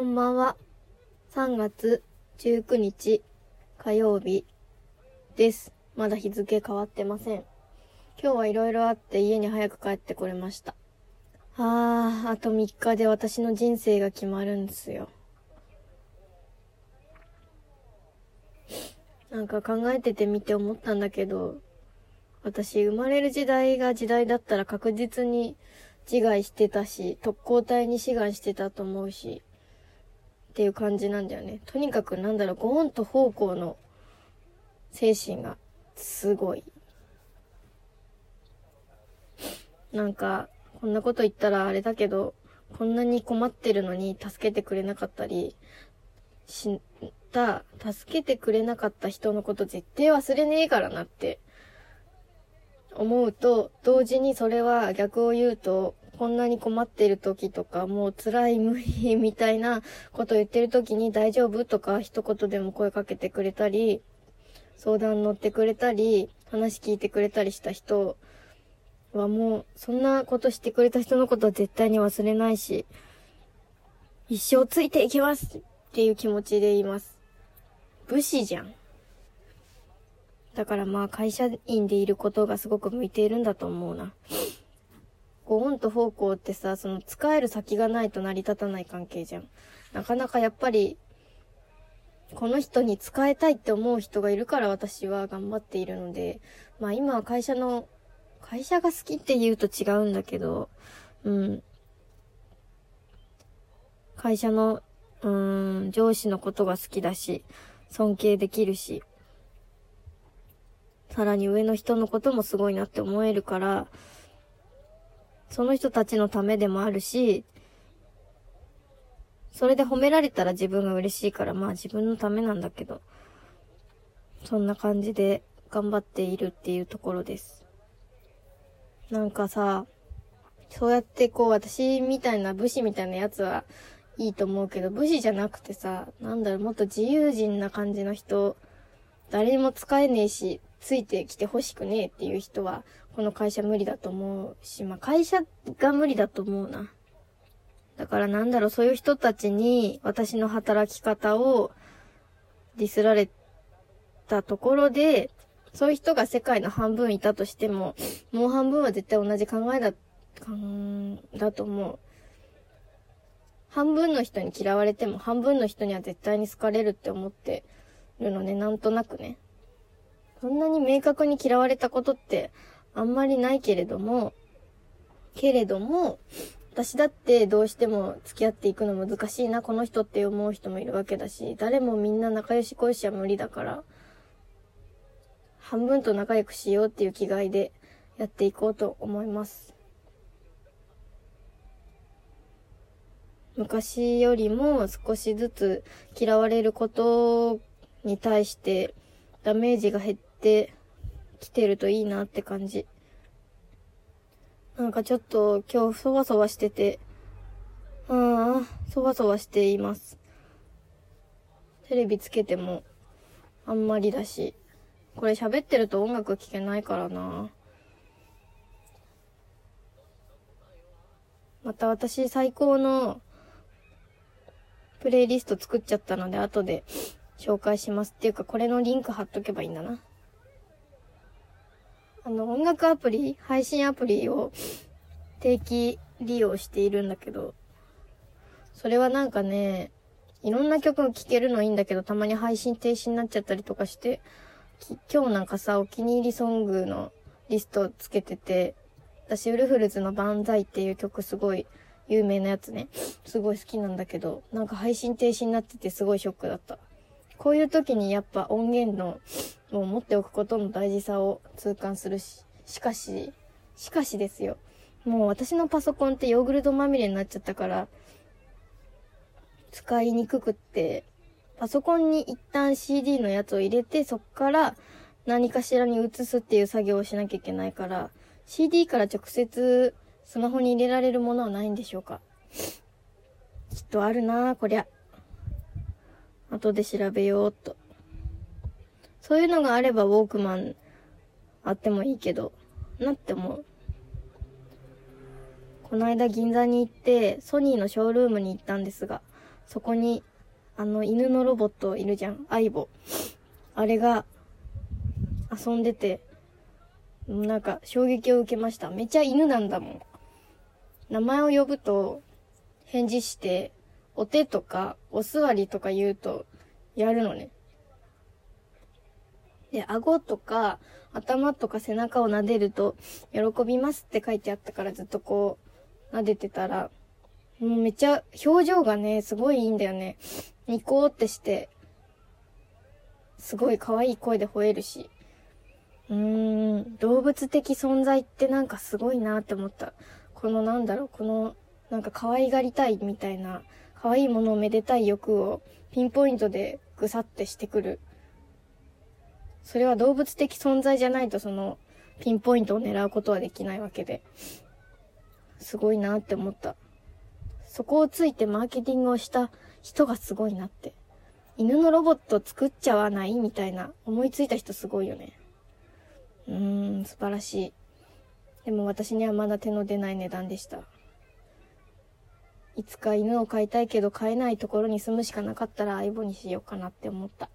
こんばんは。3月19日火曜日です。まだ日付変わってません。今日はいろいろあって家に早く帰ってこれました。あー、あと3日で私の人生が決まるんですよ。なんか考えててみて思ったんだけど、私生まれる時代が時代だったら確実に自害してたし、特攻隊に志願してたと思うし、っていう感じなんだよね。とにかくなんだろう、ご恩と方向の精神がすごい。なんか、こんなこと言ったらあれだけど、こんなに困ってるのに助けてくれなかったり、した、助けてくれなかった人のこと絶対忘れねえからなって思うと、同時にそれは逆を言うと、こんなに困ってる時とか、もう辛い無理みたいなこと言ってる時に大丈夫とか一言でも声かけてくれたり、相談乗ってくれたり、話聞いてくれたりした人はもう、そんなことしてくれた人のことは絶対に忘れないし、一生ついていきますっていう気持ちで言います。武士じゃん。だからまあ会社員でいることがすごく向いているんだと思うな。こう、オンと方向ってさ、その使える先がないと成り立たない関係じゃん。なかなかやっぱり、この人に使いたいって思う人がいるから私は頑張っているので、まあ今は会社の、会社が好きって言うと違うんだけど、うん。会社の、うーん、上司のことが好きだし、尊敬できるし、さらに上の人のこともすごいなって思えるから、その人たちのためでもあるし、それで褒められたら自分が嬉しいから、まあ自分のためなんだけど、そんな感じで頑張っているっていうところです。なんかさ、そうやってこう私みたいな武士みたいなやつはいいと思うけど、武士じゃなくてさ、なんだろう、もっと自由人な感じの人、誰にも使えねえし、ついてきて欲しくねえっていう人は、この会社無理だと思うし、まあ会社が無理だと思うな。だからなんだろう、そういう人たちに私の働き方をディスられたところで、そういう人が世界の半分いたとしても、もう半分は絶対同じ考えだ、かん、だと思う。半分の人に嫌われても半分の人には絶対に好かれるって思ってるのね、なんとなくね。そんなに明確に嫌われたことってあんまりないけれども、けれども、私だってどうしても付き合っていくの難しいな、この人って思う人もいるわけだし、誰もみんな仲良し恋しは無理だから、半分と仲良くしようっていう気概でやっていこうと思います。昔よりも少しずつ嫌われることに対してダメージが減ってきてるといいなって感じ。なんかちょっと今日そわそわしてて、ああ、そわそわしています。テレビつけてもあんまりだし、これ喋ってると音楽聴けないからな。また私最高のプレイリスト作っちゃったので後で紹介します。っていうかこれのリンク貼っとけばいいんだな。あの、音楽アプリ、配信アプリを定期利用しているんだけど、それはなんかね、いろんな曲を聴けるのいいんだけど、たまに配信停止になっちゃったりとかして、今日なんかさ、お気に入りソングのリストをつけてて、私、ウルフルズの万歳っていう曲すごい有名なやつね、すごい好きなんだけど、なんか配信停止になっててすごいショックだった。こういう時にやっぱ音源のを持っておくことの大事さを痛感するし、しかし、しかしですよ。もう私のパソコンってヨーグルトまみれになっちゃったから、使いにくくって、パソコンに一旦 CD のやつを入れて、そっから何かしらに移すっていう作業をしなきゃいけないから、CD から直接スマホに入れられるものはないんでしょうかきっとあるなぁ、こりゃ。後で調べようっと。そういうのがあればウォークマンあってもいいけど、なって思う。この間銀座に行って、ソニーのショールームに行ったんですが、そこに、あの、犬のロボットいるじゃん。アイボ。あれが、遊んでて、なんか、衝撃を受けました。めっちゃ犬なんだもん。名前を呼ぶと、返事して、お手とか、お座りとか言うと、やるのね。で、顎とか、頭とか背中を撫でると、喜びますって書いてあったからずっとこう、撫でてたら、もうめっちゃ表情がね、すごいいいんだよね。ニコーってして、すごい可愛い声で吠えるし。うーん、動物的存在ってなんかすごいなって思った。このなんだろう、この、なんか可愛がりたいみたいな、可愛いものをめでたい欲をピンポイントでぐさってしてくる。それは動物的存在じゃないとその、ピンポイントを狙うことはできないわけで。すごいなって思った。そこをついてマーケティングをした人がすごいなって。犬のロボット作っちゃわないみたいな思いついた人すごいよね。うーん、素晴らしい。でも私にはまだ手の出ない値段でした。いつか犬を飼いたいけど飼えないところに住むしかなかったら相棒にしようかなって思った。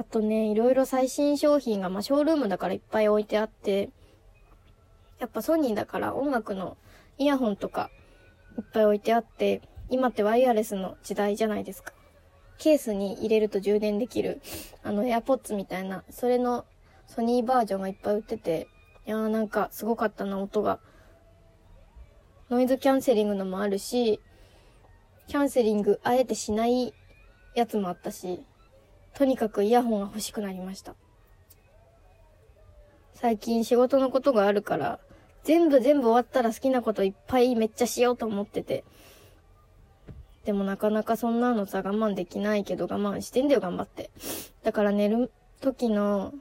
あとね、いろいろ最新商品が、まあ、ショールームだからいっぱい置いてあって、やっぱソニーだから音楽のイヤホンとかいっぱい置いてあって、今ってワイヤレスの時代じゃないですか。ケースに入れると充電できる、あの、エアポッツみたいな、それのソニーバージョンがいっぱい売ってて、いやーなんかすごかったな、音が。ノイズキャンセリングのもあるし、キャンセリングあえてしないやつもあったし、とにかくイヤホンが欲しくなりました。最近仕事のことがあるから、全部全部終わったら好きなこといっぱいめっちゃしようと思ってて。でもなかなかそんなのさ我慢できないけど我慢してんだよ頑張って。だから寝る時の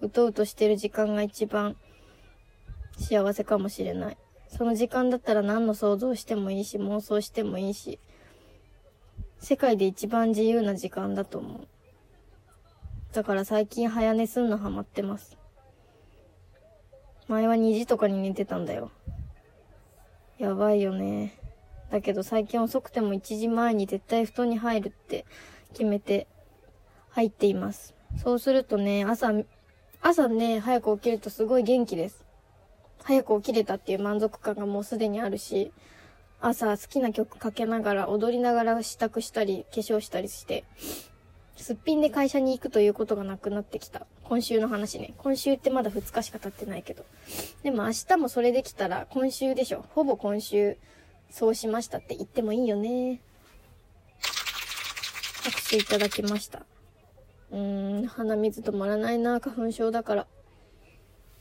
うとうとしてる時間が一番幸せかもしれない。その時間だったら何の想像してもいいし、妄想してもいいし、世界で一番自由な時間だと思う。だから最近早寝すんのハマってます。前は2時とかに寝てたんだよ。やばいよね。だけど最近遅くても1時前に絶対布団に入るって決めて入っています。そうするとね、朝、朝ね、早く起きるとすごい元気です。早く起きれたっていう満足感がもうすでにあるし、朝好きな曲かけながら踊りながら支度したり化粧したりして、すっぴんで会社に行くということがなくなってきた。今週の話ね。今週ってまだ2日しか経ってないけど。でも明日もそれできたら今週でしょ。ほぼ今週、そうしましたって言ってもいいよね。拍手いただきました。うーん、鼻水止まらないな、花粉症だから。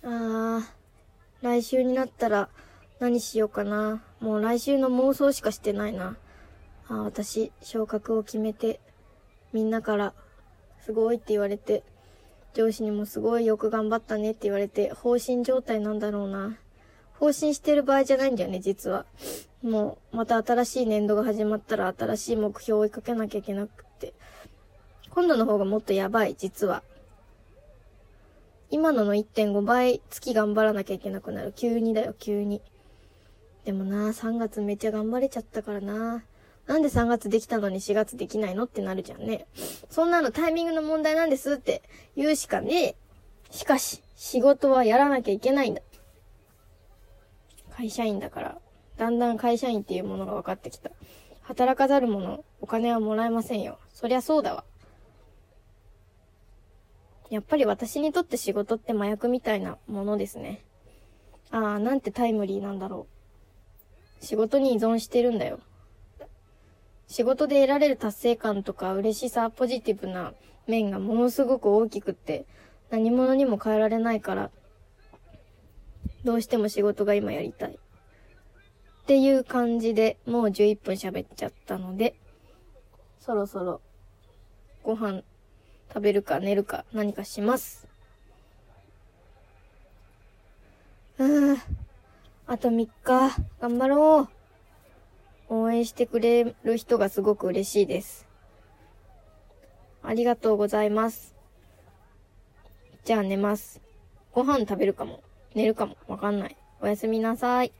あー、来週になったら何しようかな。もう来週の妄想しかしてないな。あー、私、昇格を決めて、みんなから、すごいって言われて、上司にもすごいよく頑張ったねって言われて、放心状態なんだろうな。放心してる場合じゃないんだよね、実は。もう、また新しい年度が始まったら新しい目標を追いかけなきゃいけなくて。今度の方がもっとやばい、実は。今のの1.5倍月頑張らなきゃいけなくなる。急にだよ、急に。でもな、3月めっちゃ頑張れちゃったからな。なんで3月できたのに4月できないのってなるじゃんね。そんなのタイミングの問題なんですって言うしかねえ。しかし、仕事はやらなきゃいけないんだ。会社員だから、だんだん会社員っていうものが分かってきた。働かざる者、お金はもらえませんよ。そりゃそうだわ。やっぱり私にとって仕事って麻薬みたいなものですね。ああ、なんてタイムリーなんだろう。仕事に依存してるんだよ。仕事で得られる達成感とか嬉しさ、ポジティブな面がものすごく大きくって、何者にも変えられないから、どうしても仕事が今やりたい。っていう感じでもう11分喋っちゃったので、そろそろご飯食べるか寝るか何かします。うーん。あと3日、頑張ろう。応援してくれる人がすごく嬉しいです。ありがとうございます。じゃあ寝ます。ご飯食べるかも。寝るかも。わかんない。おやすみなさい。